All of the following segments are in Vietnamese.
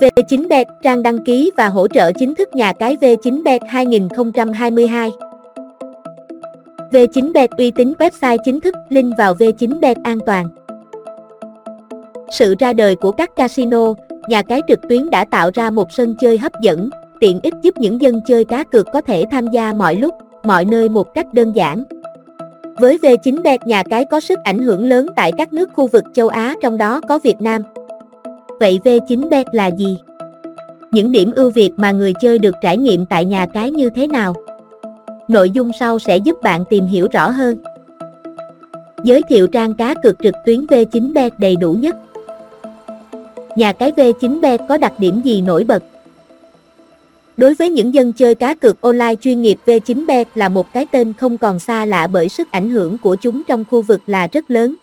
V9bet trang đăng ký và hỗ trợ chính thức nhà cái V9bet 2022. V9bet uy tín website chính thức, link vào V9bet an toàn. Sự ra đời của các casino, nhà cái trực tuyến đã tạo ra một sân chơi hấp dẫn, tiện ích giúp những dân chơi cá cược có thể tham gia mọi lúc, mọi nơi một cách đơn giản. Với V9bet nhà cái có sức ảnh hưởng lớn tại các nước khu vực châu Á trong đó có Việt Nam. Vậy V9bet là gì? Những điểm ưu việt mà người chơi được trải nghiệm tại nhà cái như thế nào? Nội dung sau sẽ giúp bạn tìm hiểu rõ hơn. Giới thiệu trang cá cược trực tuyến V9bet đầy đủ nhất. Nhà cái V9bet có đặc điểm gì nổi bật? Đối với những dân chơi cá cược online chuyên nghiệp V9bet là một cái tên không còn xa lạ bởi sức ảnh hưởng của chúng trong khu vực là rất lớn.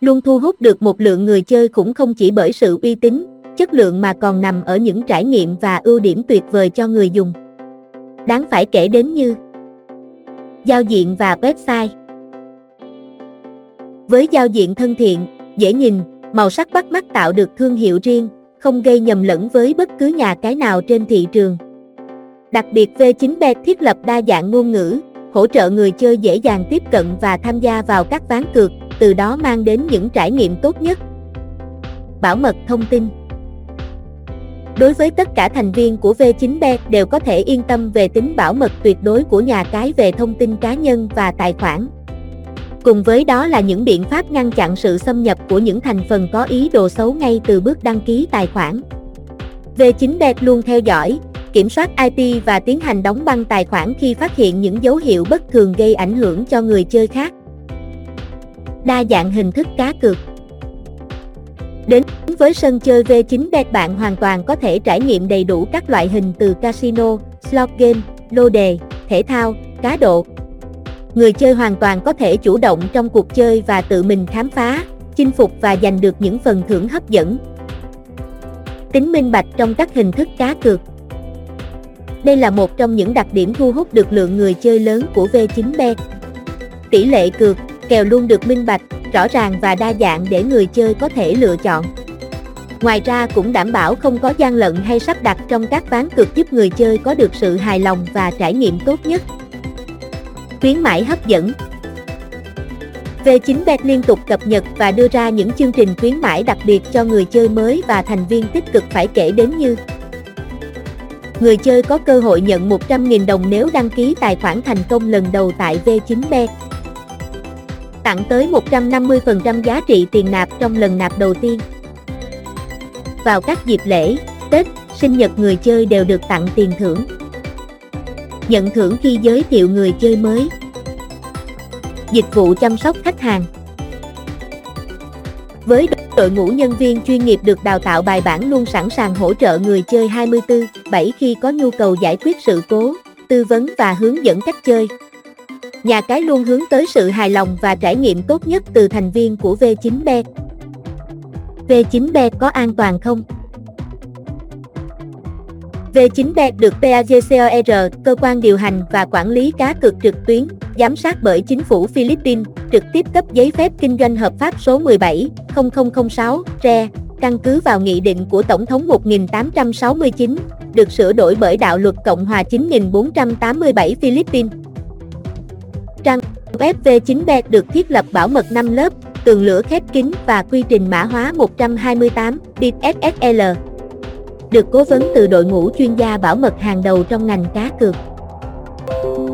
Luôn thu hút được một lượng người chơi cũng không chỉ bởi sự uy tín, chất lượng mà còn nằm ở những trải nghiệm và ưu điểm tuyệt vời cho người dùng. Đáng phải kể đến như Giao diện và website Với giao diện thân thiện, dễ nhìn, màu sắc bắt mắt tạo được thương hiệu riêng, không gây nhầm lẫn với bất cứ nhà cái nào trên thị trường. Đặc biệt V9bet thiết lập đa dạng ngôn ngữ, hỗ trợ người chơi dễ dàng tiếp cận và tham gia vào các ván cược, từ đó mang đến những trải nghiệm tốt nhất. Bảo mật thông tin Đối với tất cả thành viên của V9B đều có thể yên tâm về tính bảo mật tuyệt đối của nhà cái về thông tin cá nhân và tài khoản. Cùng với đó là những biện pháp ngăn chặn sự xâm nhập của những thành phần có ý đồ xấu ngay từ bước đăng ký tài khoản. V9B luôn theo dõi, kiểm soát IP và tiến hành đóng băng tài khoản khi phát hiện những dấu hiệu bất thường gây ảnh hưởng cho người chơi khác. Đa dạng hình thức cá cược Đến với sân chơi V9bet bạn hoàn toàn có thể trải nghiệm đầy đủ các loại hình từ casino, slot game, lô đề, thể thao, cá độ, người chơi hoàn toàn có thể chủ động trong cuộc chơi và tự mình khám phá, chinh phục và giành được những phần thưởng hấp dẫn. Tính minh bạch trong các hình thức cá cược Đây là một trong những đặc điểm thu hút được lượng người chơi lớn của V9bet. Tỷ lệ cược, kèo luôn được minh bạch, rõ ràng và đa dạng để người chơi có thể lựa chọn. Ngoài ra cũng đảm bảo không có gian lận hay sắp đặt trong các ván cược giúp người chơi có được sự hài lòng và trải nghiệm tốt nhất khuyến mãi hấp dẫn. V9bet liên tục cập nhật và đưa ra những chương trình khuyến mãi đặc biệt cho người chơi mới và thành viên tích cực phải kể đến như Người chơi có cơ hội nhận 100.000 đồng nếu đăng ký tài khoản thành công lần đầu tại V9bet Tặng tới 150% giá trị tiền nạp trong lần nạp đầu tiên Vào các dịp lễ, Tết, sinh nhật người chơi đều được tặng tiền thưởng nhận thưởng khi giới thiệu người chơi mới. Dịch vụ chăm sóc khách hàng Với đội ngũ nhân viên chuyên nghiệp được đào tạo bài bản luôn sẵn sàng hỗ trợ người chơi 24/7 khi có nhu cầu giải quyết sự cố, tư vấn và hướng dẫn cách chơi. Nhà cái luôn hướng tới sự hài lòng và trải nghiệm tốt nhất từ thành viên của V9bet. V9bet có an toàn không? V9bet được PAGCOR, cơ quan điều hành và quản lý cá cược trực tuyến, giám sát bởi chính phủ Philippines, trực tiếp cấp giấy phép kinh doanh hợp pháp số 17-0006, RE, căn cứ vào nghị định của Tổng thống 1869, được sửa đổi bởi đạo luật Cộng hòa 9487 Philippines. UFV9B được thiết lập bảo mật 5 lớp, tường lửa khép kín và quy trình mã hóa 128 bit SSL được cố vấn từ đội ngũ chuyên gia bảo mật hàng đầu trong ngành cá cược.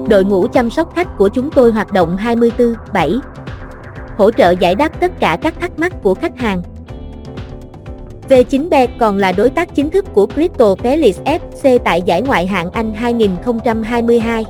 Đội ngũ chăm sóc khách của chúng tôi hoạt động 24/7, hỗ trợ giải đáp tất cả các thắc mắc của khách hàng. V9bet còn là đối tác chính thức của Crypto Felix FC tại giải ngoại hạng Anh 2022.